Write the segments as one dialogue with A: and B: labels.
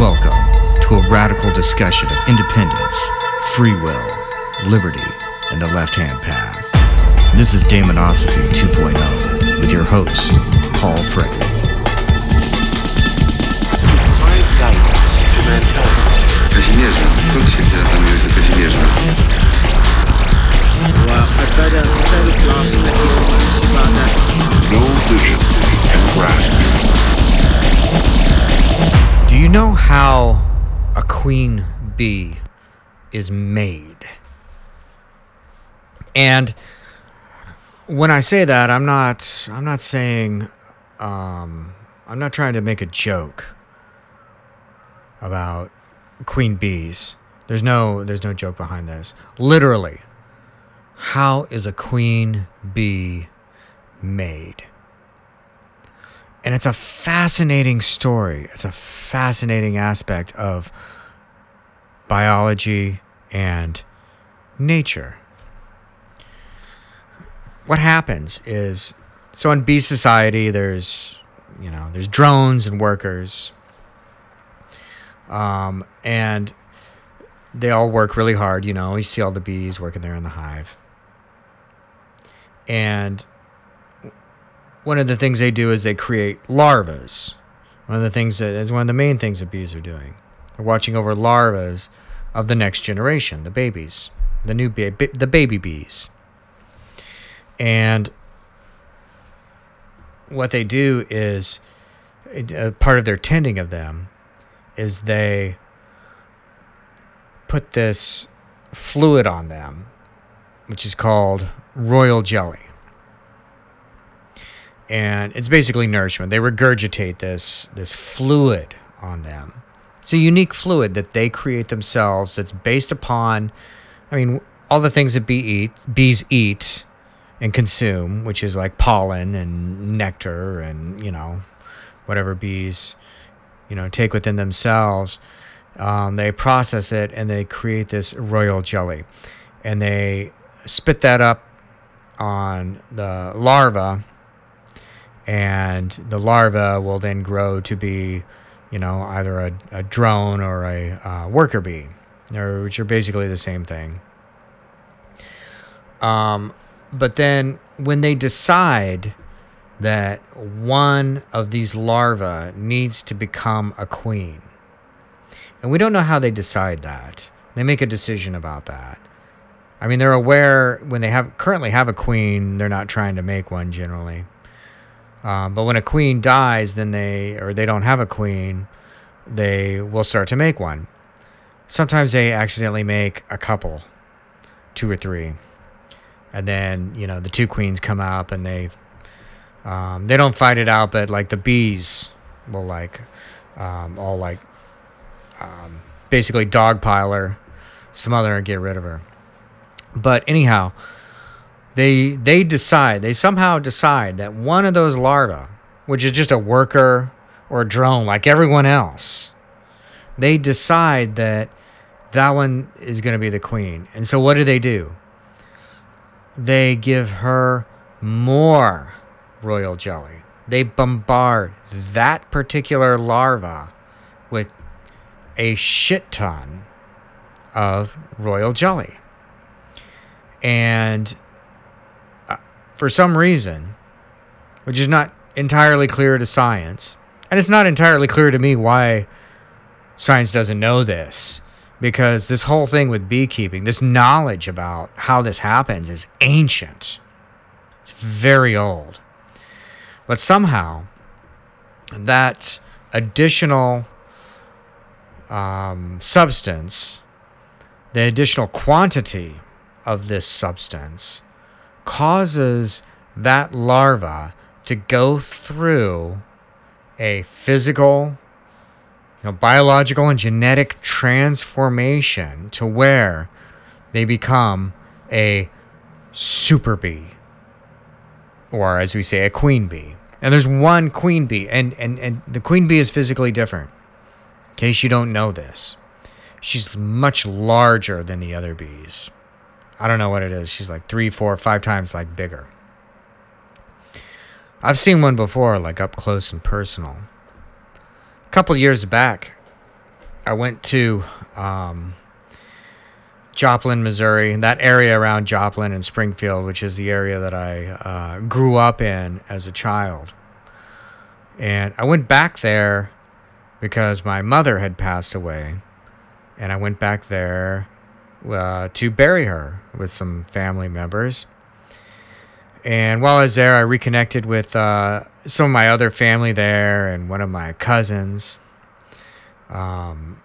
A: Welcome to a radical discussion of independence, free will, liberty, and the left hand path. This is Damonosophy 2.0 with your host, Paul Frederick.
B: No vision can grasp.
A: You know how a queen bee is made? And when I say that, I'm not I'm not saying um, I'm not trying to make a joke about queen bees. There's no there's no joke behind this. Literally, how is a queen bee made? And it's a fascinating story. It's a fascinating aspect of biology and nature. What happens is so in bee society there's you know there's drones and workers um, and they all work really hard you know you see all the bees working there in the hive and one of the things they do is they create larvas. One of the things that is one of the main things that bees are doing. They're watching over larvas of the next generation, the babies, the new ba- the baby bees. And what they do is part of their tending of them is they put this fluid on them, which is called royal jelly and it's basically nourishment. They regurgitate this this fluid on them. It's a unique fluid that they create themselves. That's based upon, I mean, all the things that bee eat, bees eat and consume, which is like pollen and nectar and you know, whatever bees, you know, take within themselves. Um, they process it and they create this royal jelly, and they spit that up on the larva and the larva will then grow to be, you know, either a, a drone or a uh, worker bee, or, which are basically the same thing. Um, but then when they decide that one of these larvae needs to become a queen, and we don't know how they decide that, they make a decision about that. I mean, they're aware when they have currently have a queen, they're not trying to make one generally. Um, but when a queen dies, then they, or they don't have a queen, they will start to make one. Sometimes they accidentally make a couple, two or three. And then, you know, the two queens come up and they, um, they don't fight it out, but like the bees will like, um, all like, um, basically dogpile her, smother her, and get rid of her. But anyhow, they they decide they somehow decide that one of those larvae which is just a worker or a drone like everyone else they decide that that one is going to be the queen. And so what do they do? They give her more royal jelly. They bombard that particular larva with a shit ton of royal jelly. And for some reason, which is not entirely clear to science, and it's not entirely clear to me why science doesn't know this, because this whole thing with beekeeping, this knowledge about how this happens is ancient. It's very old. But somehow, that additional um, substance, the additional quantity of this substance, causes that larva to go through a physical, you know, biological and genetic transformation to where they become a super bee or as we say a queen bee. And there's one queen bee and, and, and the queen bee is physically different in case you don't know this. She's much larger than the other bees I don't know what it is. She's like three, four, five times like bigger. I've seen one before, like up close and personal. A couple years back, I went to um, Joplin, Missouri, that area around Joplin and Springfield, which is the area that I uh, grew up in as a child. And I went back there because my mother had passed away. And I went back there uh, to bury her with some family members. And while I was there, I reconnected with uh, some of my other family there and one of my cousins, um,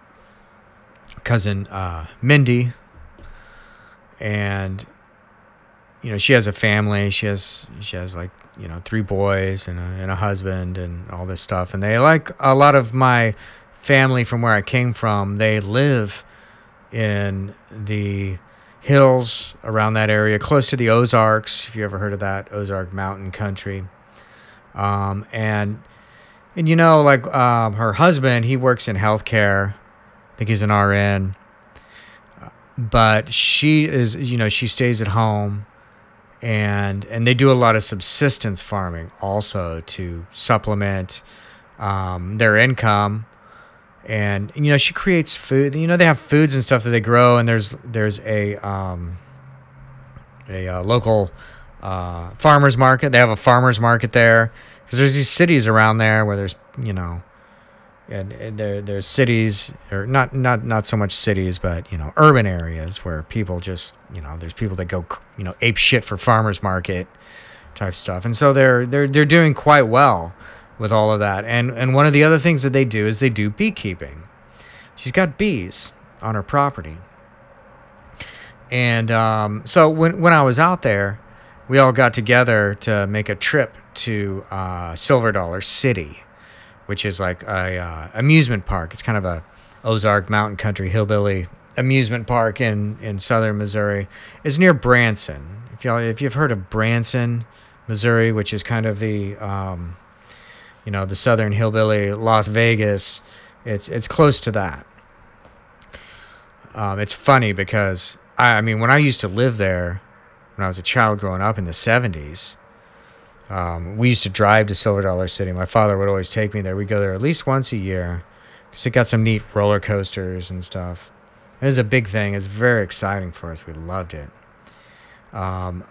A: cousin uh, Mindy. And you know, she has a family. She has she has like you know three boys and a, and a husband and all this stuff. And they like a lot of my family from where I came from. They live in the hills around that area, close to the Ozarks. If you ever heard of that Ozark Mountain Country, um, and and you know, like um, her husband, he works in healthcare. I think he's an RN, but she is, you know, she stays at home, and and they do a lot of subsistence farming also to supplement um, their income and you know she creates food you know they have foods and stuff that they grow and there's there's a um, a uh, local uh, farmers market. They have a farmers market there. Because there's these cities around there where there's you know and, and there there's cities or not not not so much cities but you know urban areas where people just you know there's people that go you know ape shit for farmers market type stuff. And so they're they're they're doing quite well with all of that. And and one of the other things that they do is they do beekeeping. She's got bees on her property. And um, so when when I was out there, we all got together to make a trip to uh, Silver Dollar City, which is like a uh, amusement park. It's kind of a Ozark Mountain Country hillbilly amusement park in in southern Missouri. It's near Branson. If y'all if you've heard of Branson, Missouri, which is kind of the um, you know the southern hillbilly Las Vegas. It's it's close to that. Um, it's funny because I, I mean when I used to live there when I was a child growing up in the '70s, um, we used to drive to Silver Dollar City. My father would always take me there. We'd go there at least once a year because it got some neat roller coasters and stuff. It was a big thing. It's very exciting for us. We loved it. Um,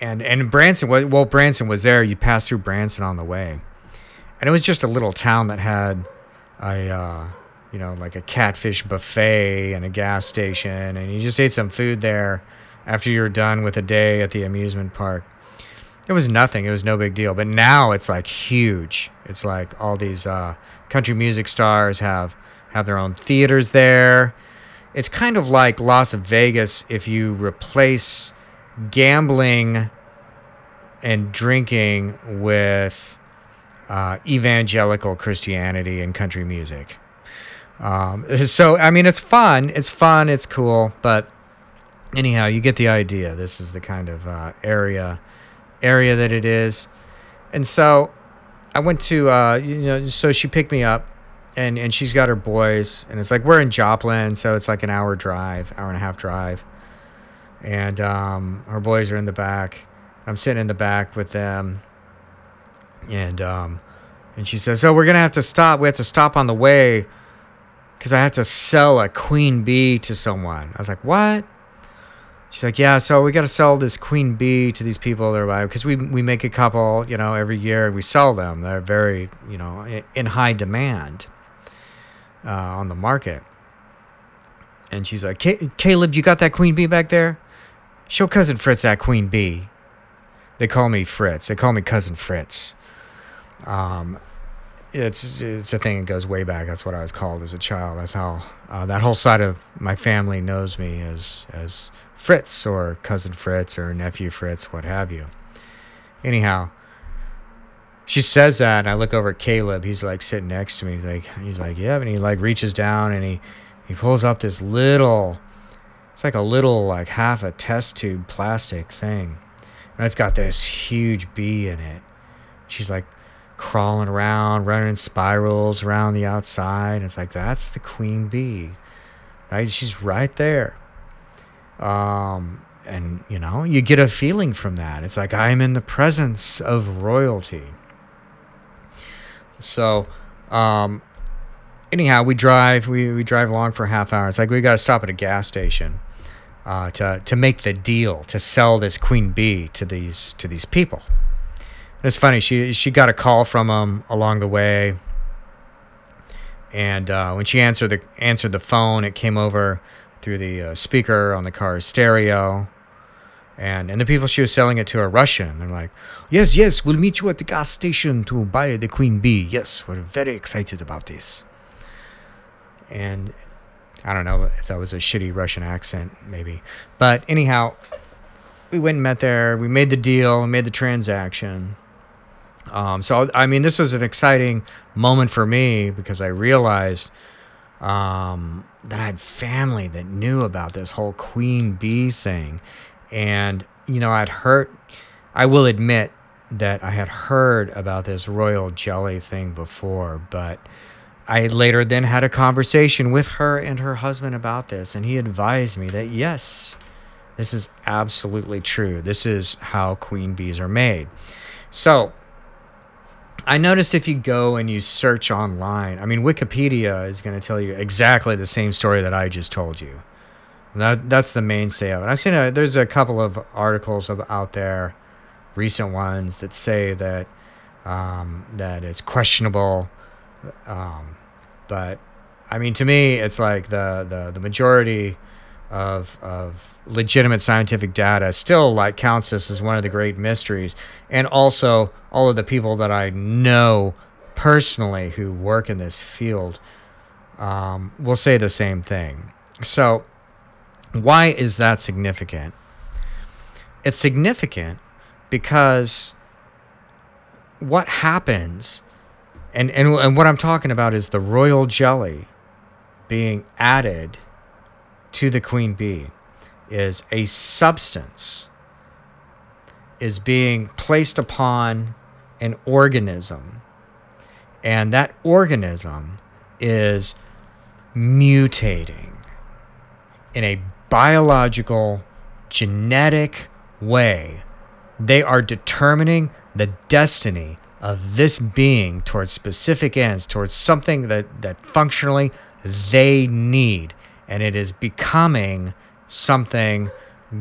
A: and and Branson, wa- well, Branson was there. You passed through Branson on the way, and it was just a little town that had a uh, you know like a catfish buffet and a gas station, and you just ate some food there after you were done with a day at the amusement park. It was nothing. It was no big deal. But now it's like huge. It's like all these uh, country music stars have have their own theaters there. It's kind of like Las Vegas if you replace gambling and drinking with uh, evangelical Christianity and country music. Um, so I mean, it's fun. It's fun. It's cool. But anyhow, you get the idea. This is the kind of uh, area area that it is, and so I went to uh, you know. So she picked me up. And, and she's got her boys, and it's like we're in Joplin, so it's like an hour drive, hour and a half drive and um, our boys are in the back. I'm sitting in the back with them, and um, and she says, "Oh, we're gonna have to stop. We have to stop on the way because I have to sell a queen bee to someone." I was like, "What?" She's like, "Yeah, so we got to sell this queen bee to these people that are buying because we we make a couple, you know, every year and we sell them. They're very, you know, in high demand uh, on the market." And she's like, "Caleb, you got that queen bee back there?" Show cousin Fritz that queen bee. They call me Fritz. They call me cousin Fritz. Um, it's it's a thing that goes way back. That's what I was called as a child. That's how uh, that whole side of my family knows me as as Fritz or cousin Fritz or nephew Fritz, what have you. Anyhow, she says that, and I look over at Caleb. He's like sitting next to me. He's like he's like yeah, and he like reaches down and he he pulls up this little it's like a little like half a test tube plastic thing. And it's got this huge bee in it. She's like crawling around running in spirals around the outside. And it's like that's the queen bee. Right she's right there. Um and you know you get a feeling from that. It's like i'm in the presence of royalty. So um anyhow, we drive. We, we drive along for a half hour. It's like we got to stop at a gas station uh, to to make the deal to sell this queen bee to these to these people. And it's funny. She she got a call from them along the way, and uh, when she answered the answered the phone, it came over through the uh, speaker on the car's stereo. And, and the people she was selling it to are Russian. They're like, yes, yes, we'll meet you at the gas station to buy the queen bee. Yes, we're very excited about this. And I don't know if that was a shitty Russian accent, maybe. But anyhow, we went and met there. We made the deal. We made the transaction. Um, so I mean, this was an exciting moment for me because I realized um, that I had family that knew about this whole queen bee thing, and you know, I'd heard. I will admit that I had heard about this royal jelly thing before, but I later then had a conversation with her and her husband about this, and he advised me that yes, this is absolutely true. This is how queen bees are made. So, I noticed if you go and you search online, I mean, Wikipedia is going to tell you exactly the same story that I just told you. That, that's the mainstay of it. I've seen a, there's a couple of articles of, out there, recent ones that say that um, that it's questionable. Um, but I mean, to me, it's like the the, the majority of of legitimate scientific data still like counts this as one of the great mysteries, and also all of the people that I know personally who work in this field um, will say the same thing. So, why is that significant? It's significant because what happens, and, and, and what I'm talking about is the royal jelly being added to the queen bee is a substance is being placed upon an organism. And that organism is mutating in a biological genetic way. They are determining the destiny of this being towards specific ends towards something that that functionally they need and it is becoming something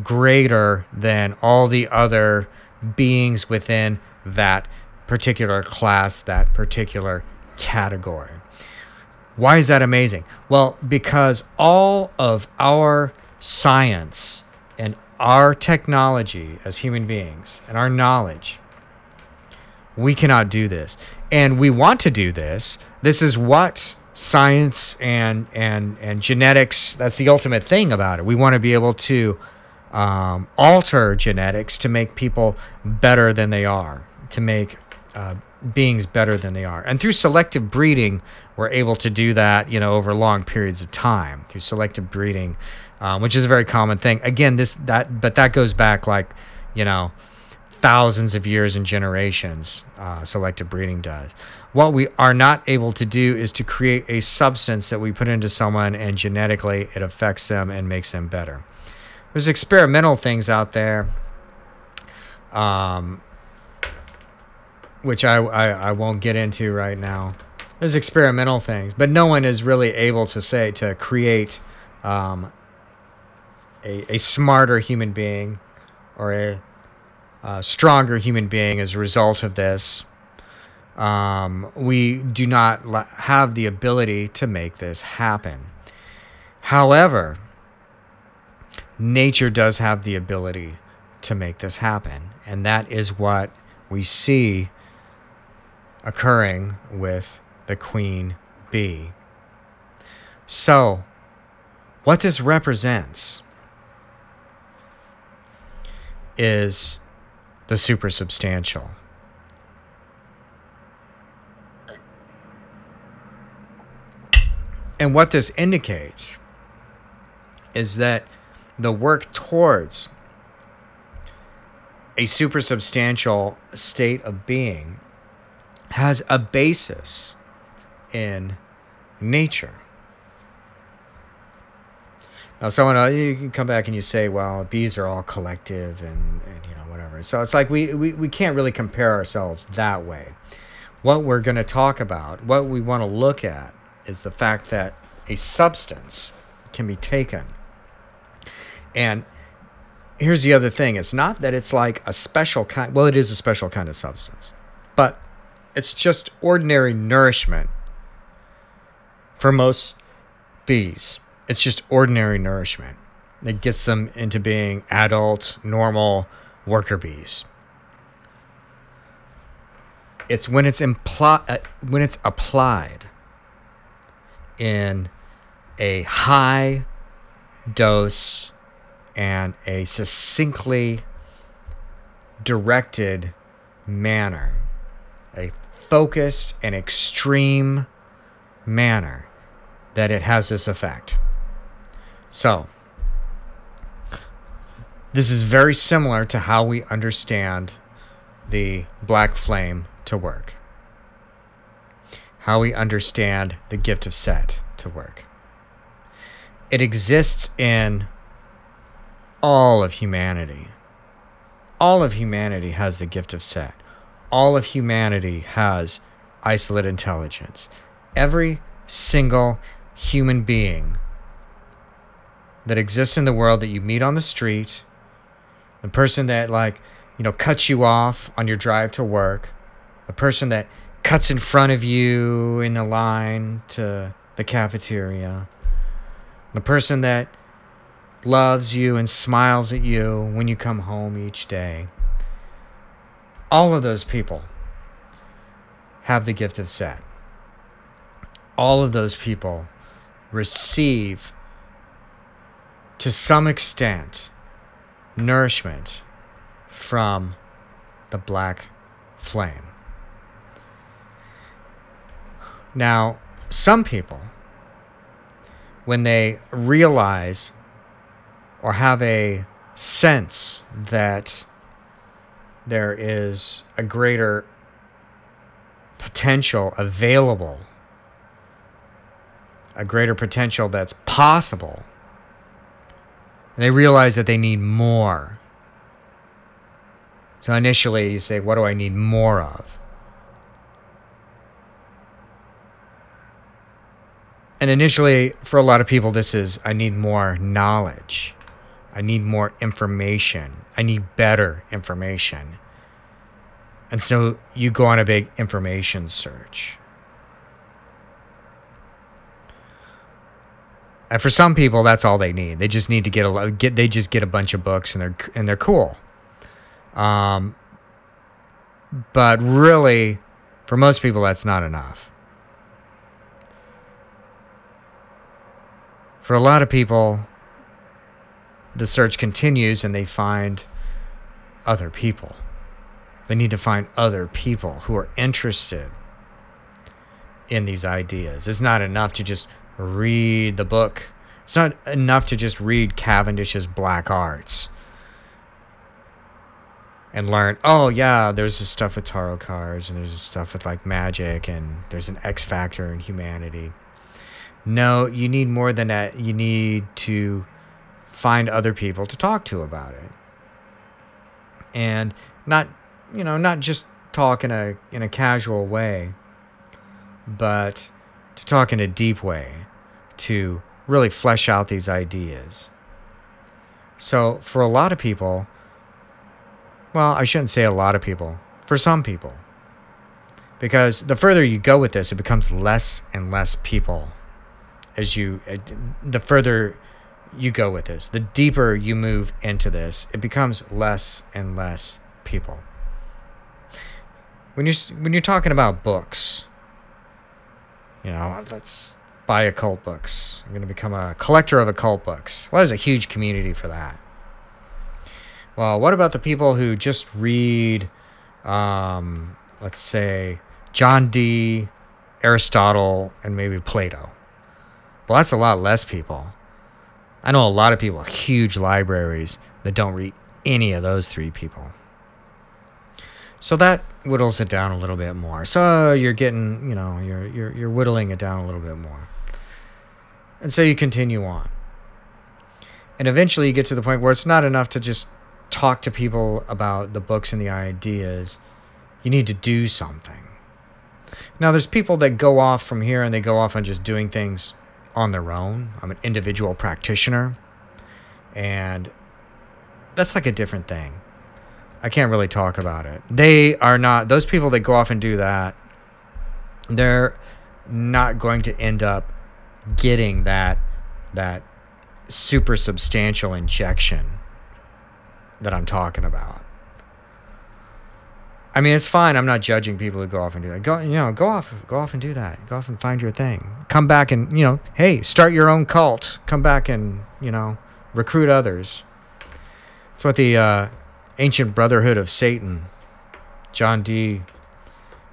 A: greater than all the other beings within that particular class, that particular category. Why is that amazing? Well, because all of our science and our technology as human beings and our knowledge, we cannot do this. And we want to do this. This is what science and and and genetics that's the ultimate thing about it we want to be able to um, alter genetics to make people better than they are to make uh, beings better than they are and through selective breeding we're able to do that you know over long periods of time through selective breeding um, which is a very common thing again this that but that goes back like you know thousands of years and generations uh, selective breeding does. What we are not able to do is to create a substance that we put into someone and genetically it affects them and makes them better. There's experimental things out there um, which I, I, I won't get into right now. There's experimental things but no one is really able to say to create um, a, a smarter human being or a uh, stronger human being as a result of this. Um, we do not la- have the ability to make this happen. However, nature does have the ability to make this happen, and that is what we see occurring with the queen bee. So, what this represents is the supersubstantial. And what this indicates is that the work towards a supersubstantial state of being has a basis in nature. Now, someone uh, you can come back and you say, "Well, bees are all collective, and, and you know whatever." So it's like we, we we can't really compare ourselves that way. What we're going to talk about, what we want to look at, is the fact that a substance can be taken. And here's the other thing it's not that it's like a special kind, well, it is a special kind of substance, but it's just ordinary nourishment for most bees. It's just ordinary nourishment that gets them into being adult, normal worker bees. It's when it's impli- uh, when it's applied in a high dose and a succinctly directed manner, a focused and extreme manner, that it has this effect. So, this is very similar to how we understand the black flame to work. How we understand the gift of Set to work. It exists in all of humanity. All of humanity has the gift of Set. All of humanity has isolate intelligence. Every single human being that exists in the world that you meet on the street, the person that like, you know, cuts you off on your drive to work, the person that cuts in front of you in the line to the cafeteria, the person that loves you and smiles at you when you come home each day. All of those people have the gift of Set. All of those people receive, to some extent, nourishment from the black flame. Now, some people, when they realize or have a sense that there is a greater potential available, a greater potential that's possible, they realize that they need more. So initially, you say, What do I need more of? And initially, for a lot of people, this is I need more knowledge. I need more information. I need better information. And so you go on a big information search. And for some people, that's all they need. They just need to get a get. They just get a bunch of books and they're and they're cool. Um, but really, for most people, that's not enough. For a lot of people, the search continues and they find other people. They need to find other people who are interested in these ideas. It's not enough to just read the book. It's not enough to just read Cavendish's Black Arts and learn, oh, yeah, there's this stuff with tarot cards and there's this stuff with like magic and there's an X factor in humanity. No, you need more than that. You need to find other people to talk to about it. And not, you know, not just talk in a in a casual way, but to talk in a deep way, to really flesh out these ideas. So, for a lot of people, well, I shouldn't say a lot of people, for some people, because the further you go with this, it becomes less and less people as you, uh, the further you go with this, the deeper you move into this, it becomes less and less people. When you're, when you're talking about books, you know, let's buy occult books. I'm going to become a collector of occult books. Well, there's a huge community for that. Well, what about the people who just read, um, let's say, John Dee, Aristotle, and maybe Plato? Well, that's a lot less people. I know a lot of people, huge libraries, that don't read any of those three people. So that whittles it down a little bit more. So you're getting, you know, you're you're you're whittling it down a little bit more. And so you continue on. And eventually you get to the point where it's not enough to just talk to people about the books and the ideas. You need to do something. Now, there's people that go off from here and they go off on just doing things on their own. I'm an individual practitioner, and that's like a different thing. I can't really talk about it. They are not, those people that go off and do that, they're not going to end up getting that, that super substantial injection that I'm talking about. I mean, it's fine. I'm not judging people who go off and do that. Go, you know, go off, go off and do that. Go off and find your thing. Come back and, you know, hey, start your own cult. Come back and, you know, recruit others. It's what the uh, ancient brotherhood of Satan, John D,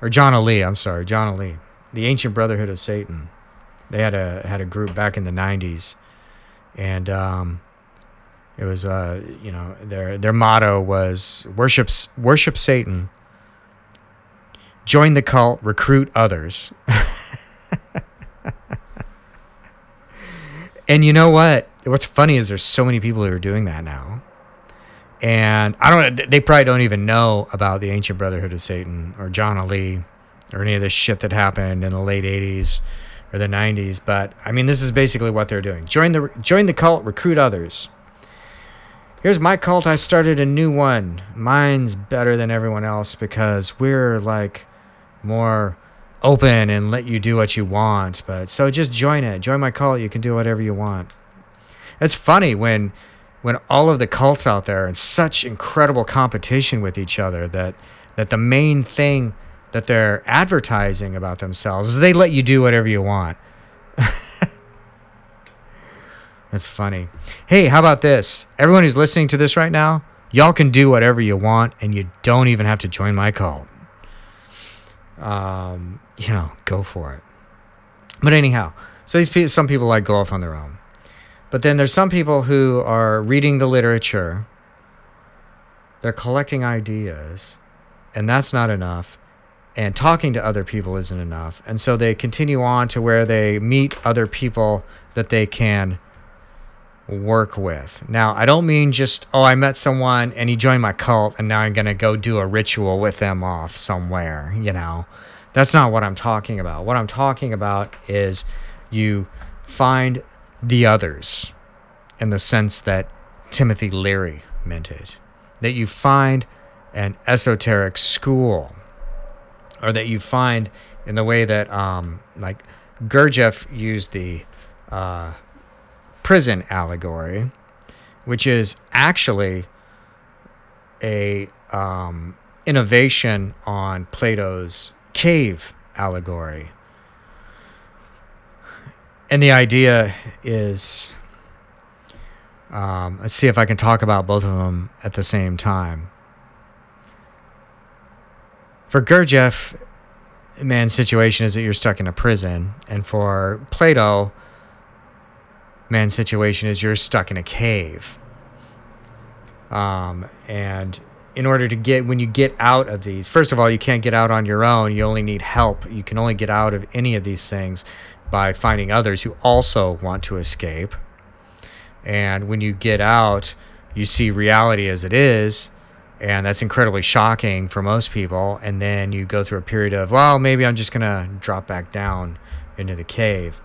A: or John Allee. I'm sorry, John Allee, the ancient brotherhood of Satan. They had a had a group back in the '90s, and um, it was uh, you know their their motto was worship worship Satan join the cult, recruit others. and you know what? What's funny is there's so many people who are doing that now. And I don't they probably don't even know about the ancient brotherhood of Satan or John Allee or any of this shit that happened in the late 80s or the 90s, but I mean this is basically what they're doing. Join the join the cult, recruit others. Here's my cult. I started a new one. Mine's better than everyone else because we're like more open and let you do what you want. But so just join it. Join my cult. You can do whatever you want. It's funny when when all of the cults out there are in such incredible competition with each other that that the main thing that they're advertising about themselves is they let you do whatever you want. That's funny. Hey, how about this? Everyone who's listening to this right now, y'all can do whatever you want and you don't even have to join my cult um, you know, go for it. But anyhow, so these pe- some people like go off on their own, but then there's some people who are reading the literature. They're collecting ideas, and that's not enough. And talking to other people isn't enough. And so they continue on to where they meet other people that they can work with. Now, I don't mean just, oh, I met someone and he joined my cult and now I'm going to go do a ritual with them off somewhere, you know. That's not what I'm talking about. What I'm talking about is you find the others in the sense that Timothy Leary meant it. That you find an esoteric school or that you find in the way that um, like Gurdjieff used the uh, prison allegory, which is actually a um, innovation on Plato's cave allegory. And the idea is um, let's see if I can talk about both of them at the same time. For Gurdjieff, man's situation is that you're stuck in a prison, and for Plato, man's situation is you're stuck in a cave. Um, and in order to get, when you get out of these, first of all, you can't get out on your own. You only need help. You can only get out of any of these things by finding others who also want to escape. And when you get out, you see reality as it is. And that's incredibly shocking for most people. And then you go through a period of, well, maybe I'm just going to drop back down into the cave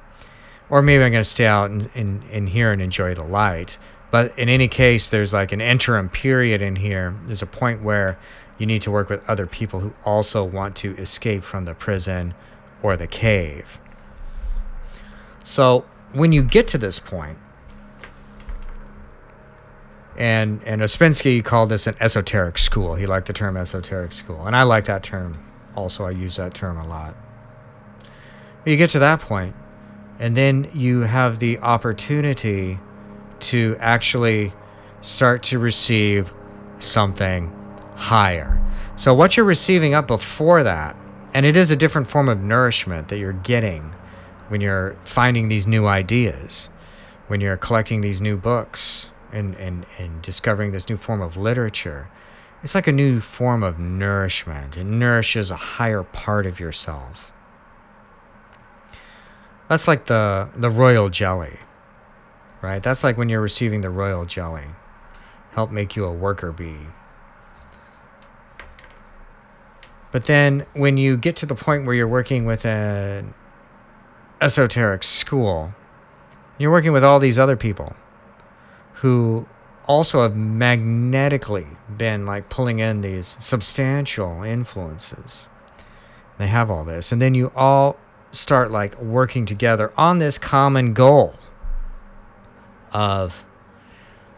A: or maybe I'm going to stay out in, in, in here and enjoy the light. But in any case, there's like an interim period in here. There's a point where you need to work with other people who also want to escape from the prison or the cave. So when you get to this point, and and Ouspensky called this an esoteric school. He liked the term esoteric school, and I like that term. Also, I use that term a lot. When you get to that point, and then you have the opportunity to actually start to receive something higher. So, what you're receiving up before that, and it is a different form of nourishment that you're getting when you're finding these new ideas, when you're collecting these new books and, and, and discovering this new form of literature. It's like a new form of nourishment. It nourishes a higher part of yourself. That's like the the royal jelly, right? That's like when you're receiving the royal jelly. Help make you a worker bee. But then when you get to the point where you're working with an esoteric school, you're working with all these other people who also have magnetically been like pulling in these substantial influences. They have all this. And then you all start like working together on this common goal of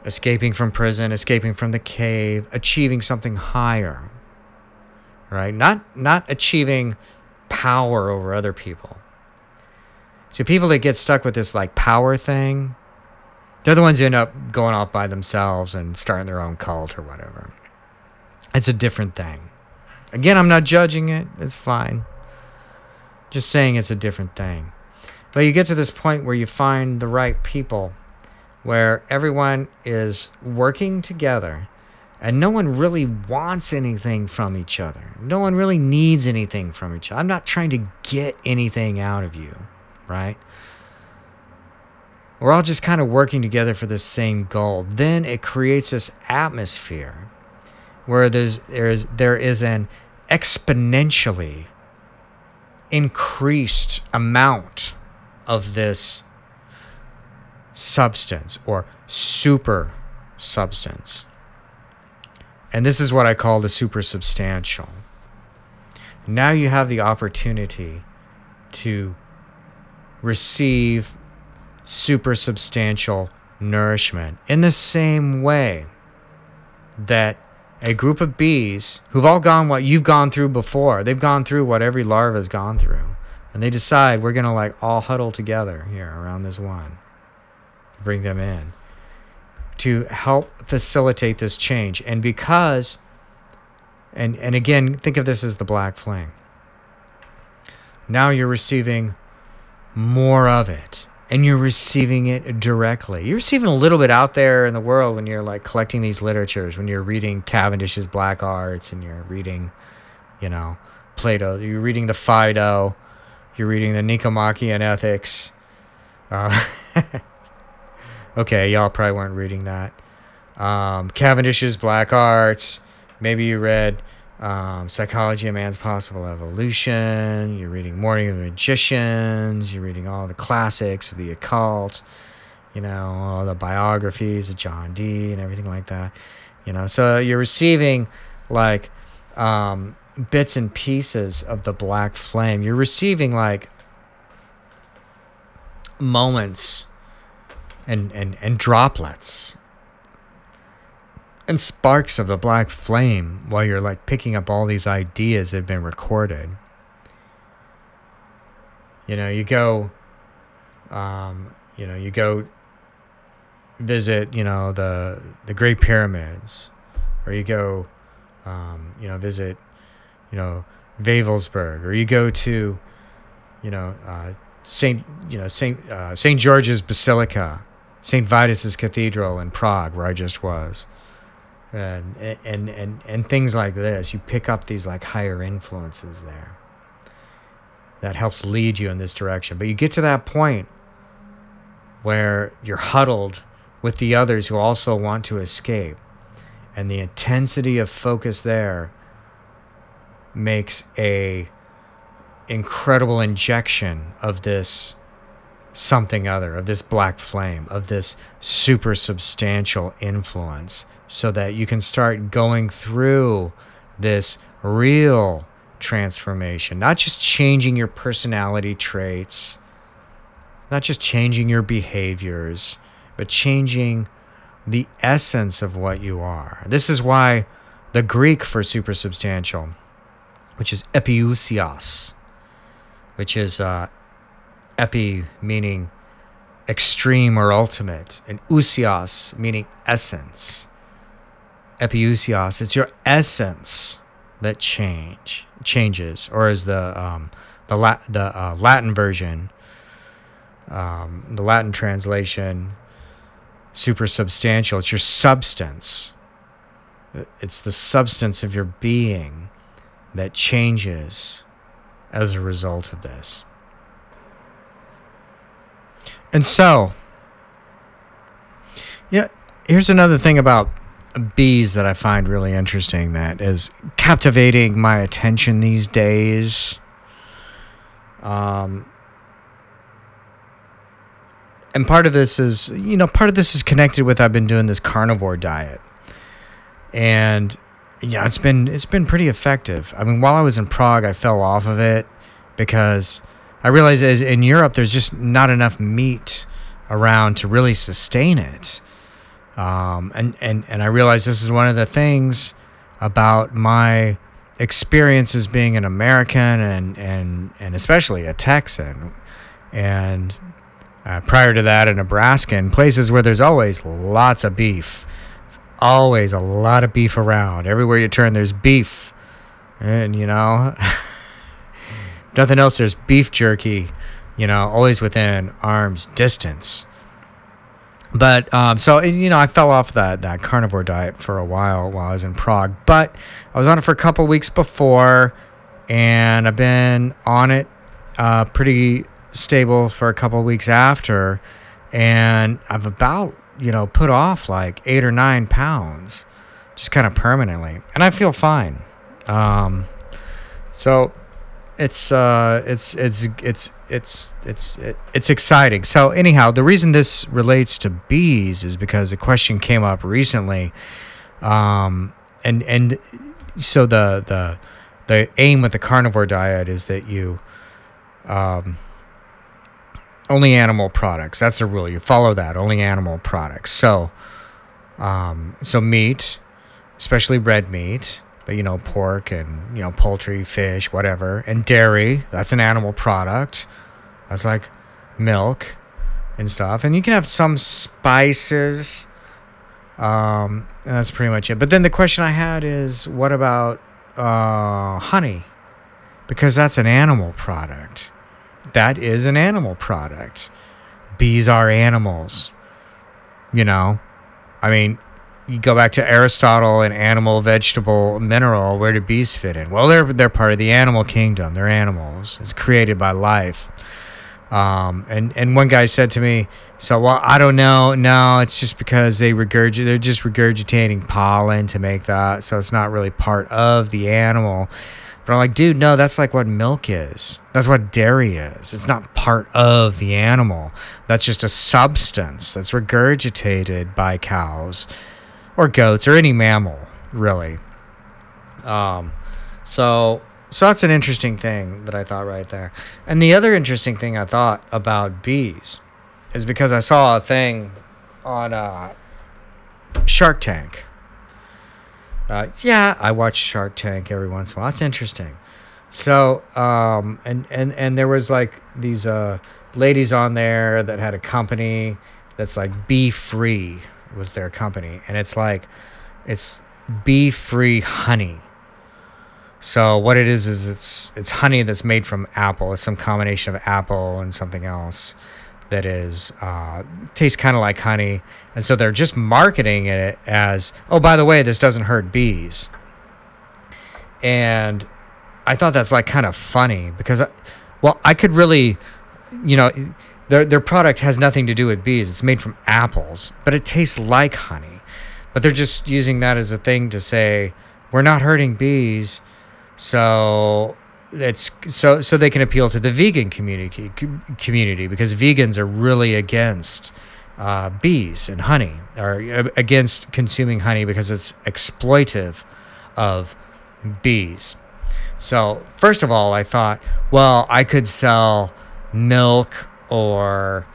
A: escaping from prison, escaping from the cave, achieving something higher. Right? Not not achieving power over other people. So people that get stuck with this like power thing, they're the ones who end up going off by themselves and starting their own cult or whatever. It's a different thing. Again, I'm not judging it. It's fine. Just saying it's a different thing. But you get to this point where you find the right people where everyone is working together and no one really wants anything from each other. No one really needs anything from each other. I'm not trying to get anything out of you, right? We're all just kind of working together for the same goal. Then it creates this atmosphere where there's there's there is an exponentially increased amount of this substance or super substance. And this is what I call the super substantial. Now you have the opportunity to receive super substantial nourishment in the same way that a group of bees who've all gone what you've gone through before, they've gone through what every larva's gone through. And they decide we're going to like all huddle together here around this one bring them in to help facilitate this change. And because, and, and again, think of this as the black flame. Now you're receiving more of it and you're receiving it directly. You're receiving a little bit out there in the world when you're like collecting these literatures, when you're reading Cavendish's Black Arts and you're reading, you know, Plato, you're reading the Phaedo, you're reading the Nicomachean Ethics. Uh, okay, y'all probably weren't reading that. Um, Cavendish's Black Arts. Maybe you read um, Psychology of Man's Possible Evolution. You're reading Morning of the Magicians. You're reading all the classics of the occult. You know, all the biographies of John Dee and everything like that. You know, so you're receiving like um, bits and pieces of the black flame. You're receiving like moments and, and, and droplets and sparks of the black flame while you're like picking up all these ideas that have been recorded. You know, you go, um, you know, you go visit, you know, the the Great Pyramids, or you go, um, you know, visit, you know, Wewelsburg, or you go to, you know, uh, Saint, you know, Saint uh, Saint George's Basilica, Saint Vitus's Cathedral in Prague, where I just was and and and and things like this you pick up these like higher influences there that helps lead you in this direction. But you get to that point where you're huddled with the others who also want to escape. And the intensity of focus there makes a incredible injection of this something other of this black flame of this super substantial influence so that you can start going through this real transformation, not just changing your personality traits, not just changing your behaviors, but changing the essence of what you are. This is why the Greek for supersubstantial, which is epiousios, which is uh, epi meaning extreme or ultimate, and ousios meaning essence epiousios. It's your essence that change changes, or as the um, the La- the uh, Latin version, um, the Latin translation, super substantial. It's your substance. It's the substance of your being that changes as a result of this. And so, yeah, here's another thing about bees that I find really interesting that is captivating my attention these days. Um, and part of this is, you know, part of this is connected with I've been doing this carnivore diet, and yeah, it's been it's been pretty effective. I mean, while I was in Prague, I fell off of it because I realize as in Europe there's just not enough meat around to really sustain it. Um, and, and, and I realize this is one of the things about my experience as being an American and, and, and especially a Texan. And uh, prior to that, a Nebraskan, places where there's always lots of beef. There's always a lot of beef around. Everywhere you turn, there's beef. And, you know, nothing else, there's beef jerky, you know, always within arm's distance. But um, so you know, I fell off that that carnivore diet for a while while I was in Prague. But I was on it for a couple weeks before, and I've been on it uh, pretty stable for a couple weeks after, and I've about you know put off like eight or nine pounds, just kind of permanently, and I feel fine. Um, so it's uh it's it's it's it's it's it's exciting. So anyhow the reason this relates to bees is because a question came up recently um and and so the the the aim with the carnivore diet is that you um only animal products. That's the rule. You follow that only animal products. So um so meat especially red meat you know pork and you know poultry fish whatever and dairy that's an animal product. That's like milk and stuff. And you can have some spices um and that's pretty much it. But then the question i had is what about uh honey? Because that's an animal product. That is an animal product. Bees are animals you know? I mean you go back to Aristotle and animal, vegetable, mineral. Where do bees fit in? Well, they're they're part of the animal kingdom. They're animals. It's created by life. Um, and and one guy said to me, "So well, I don't know. No, it's just because they regurgitate. They're just regurgitating pollen to make that. So it's not really part of the animal." But I'm like, dude, no, that's like what milk is. That's what dairy is. It's not part of the animal. That's just a substance that's regurgitated by cows or goats or any mammal really. Um so so that's an interesting thing that i thought right there. And the other interesting thing i thought about bees is because i saw a thing on uh shark tank. Uh, yeah i watch shark tank every once in a while. It's interesting. So um and and and there was like these uh ladies on there that had a company that's like bee free was their company. And it's like it's bee free honey. So what it is is it's it's honey that's made from apple. It's some combination of apple and something else that is uh, tastes kind of like honey. And so they're just marketing it as oh by the way this doesn't hurt bees. And i thought that's like kind of funny because I, well i could really you know their their product has nothing to do with bees. It's made from apples, but it tastes like honey. But they're just using that as a thing to say we're not hurting bees, so it's so so they can appeal to the vegan community community because vegans are really against uh, bees and honey or against consuming honey because it's exploitive of bees. So first of all, I thought, well, I could sell milk or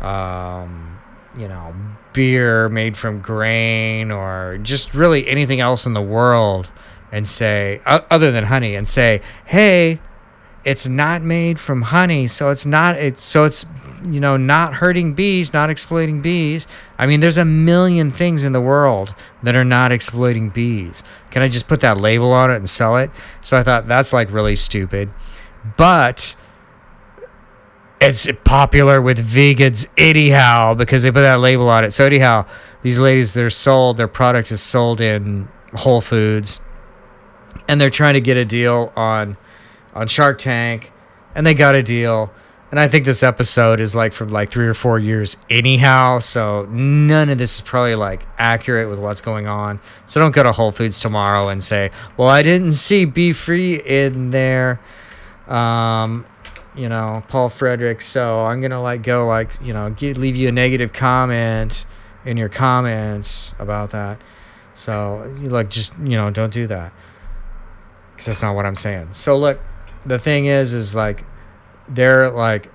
A: um, you know beer made from grain or just really anything else in the world and say other than honey and say hey it's not made from honey so it's not it's so it's you know not hurting bees not exploiting bees. I mean there's a million things in the world that are not exploiting bees. Can i just put that label on it and sell it? So i thought that's like really stupid. But it's popular with vegans anyhow because they put that label on it. So anyhow, these ladies they're sold, their product is sold in Whole Foods, and they're trying to get a deal on on Shark Tank, and they got a deal, And I think this episode is like from like three or four years anyhow. So none of this is probably like accurate with what's going on. So don't go to Whole Foods tomorrow and say, well, I didn't see Bee Free in there. Um, you know, Paul Frederick. So I'm to like go like, you know, get, leave you a negative comment in your comments about that. So like, just, you know, don't do that. Cause that's not what I'm saying. So look, the thing is, is like, they're like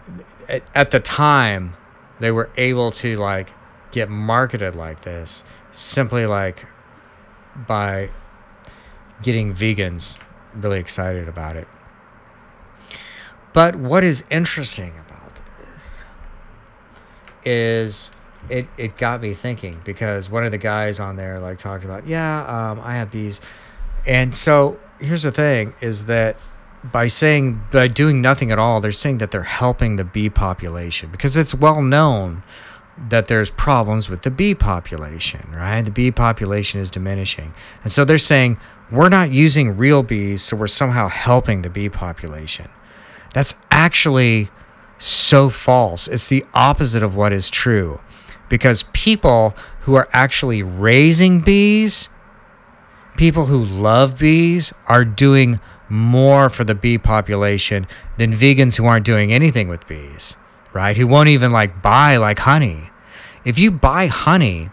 A: at, at the time they were able to like get marketed like this simply like by getting vegans really excited about it but what is interesting about this is it, it got me thinking because one of the guys on there like talked about yeah um, i have these. And so here's the thing is that by saying by doing nothing at all they're saying that they're helping the bee population because it's well known that there's problems with the bee population right? The bee population is diminishing. And so they're saying we're not using real bees so we're somehow helping the bee population that's actually so false it's the opposite of what is true because people who are actually raising bees people who love bees are doing more for the bee population than vegans who aren't doing anything with bees, right? Who won't even like buy like honey. If you buy honey,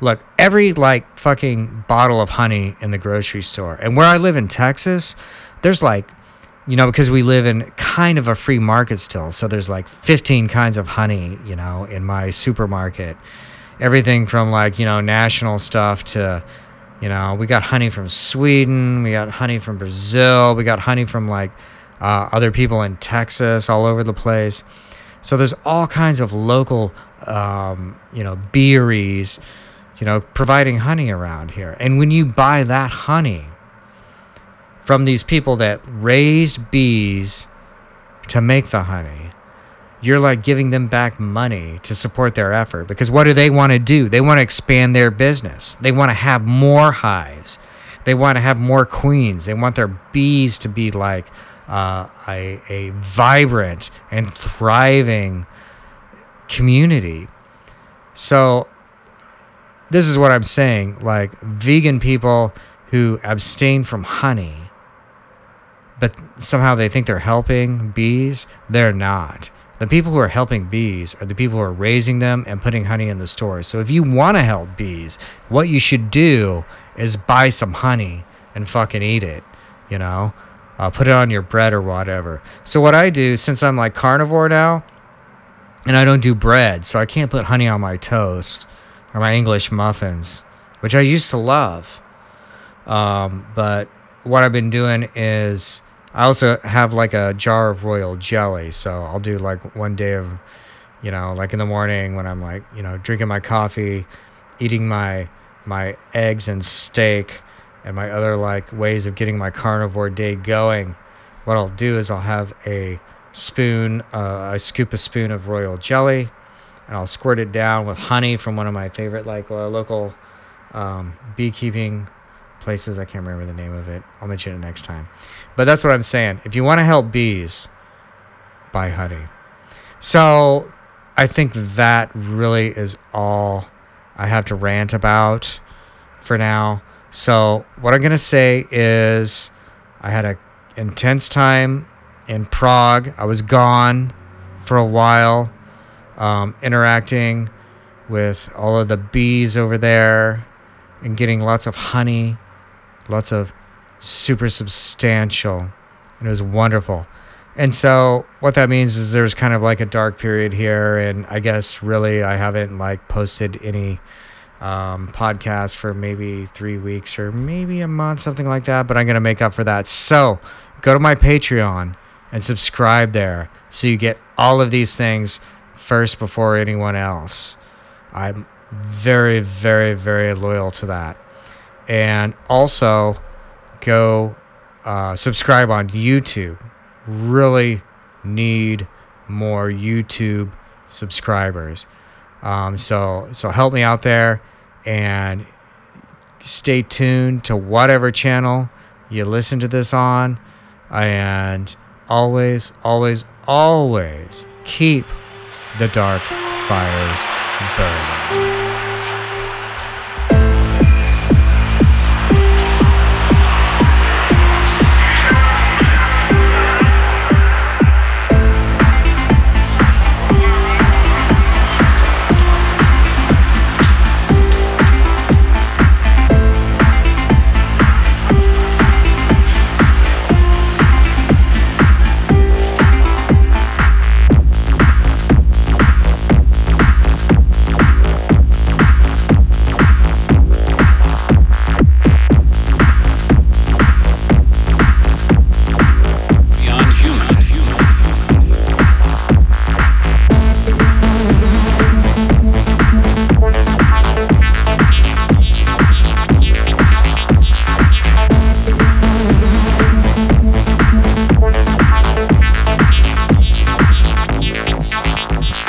A: look, every like fucking bottle of honey in the grocery store, and where I live in Texas, there's like, you know, because we live in kind of a free market still, so there's like 15 kinds of honey, you know, in my supermarket. Everything from like, you know, national stuff to, you know, we got honey from Sweden, we got honey from Brazil, we got honey from like uh, other people in Texas, all over the place. So there's all kinds of local, um, you know, beeries, you know, providing honey around here. And when you buy that honey from these people that raised bees to make the honey, you're like giving them back money to support their effort because what do they want to do? They want to expand their business. They want to have more hives. They want to have more queens. They want their bees to be like uh, a, a vibrant and thriving community. So, this is what I'm saying like, vegan people who abstain from honey, somehow they think they're helping bees, they're not. The people who are helping bees are the people who are raising them and putting honey in the stores. So if you want to help bees, what you should do is buy some honey and fucking eat it, you know? Uh, put it on your bread or whatever. So what I do, since I'm like carnivore now, and I don't do bread, so I can't put honey on my toast or my English muffins, which I used to love. Um, but what I've been doing is I also have like a jar of royal jelly, so I'll do like one day of, you know, like in the morning when I'm like, you know, drinking my coffee, eating my my eggs and steak, and my other like ways of getting my carnivore day going. What I'll do is I'll have a spoon, uh, I scoop a spoon of royal jelly, and I'll squirt it down with honey from one of my favorite like uh, local um, beekeeping places. I can't remember the name of it. I'll mention it next time. But that's what I'm saying. If you want to help bees, buy honey. So I think that really is all I have to rant about for now. So what I'm gonna say is I had a intense time in Prague. I was gone for a while, um, interacting with all of the bees over there and getting lots of honey, lots of super substantial. And it was wonderful. And so what that means is there's kind of like a dark period here and I guess really I haven't like posted any um, podcast for maybe three weeks or maybe a month, something like that. But I'm to make up for that. So go to my Patreon and subscribe there so you get all of these things first before anyone else. I'm very, very, very loyal to that. And also go uh, subscribe on YouTube. Really need more YouTube subscribers. Um, so so help me out there and stay tuned to whatever channel you listen to this on and always always always keep the dark fires burning.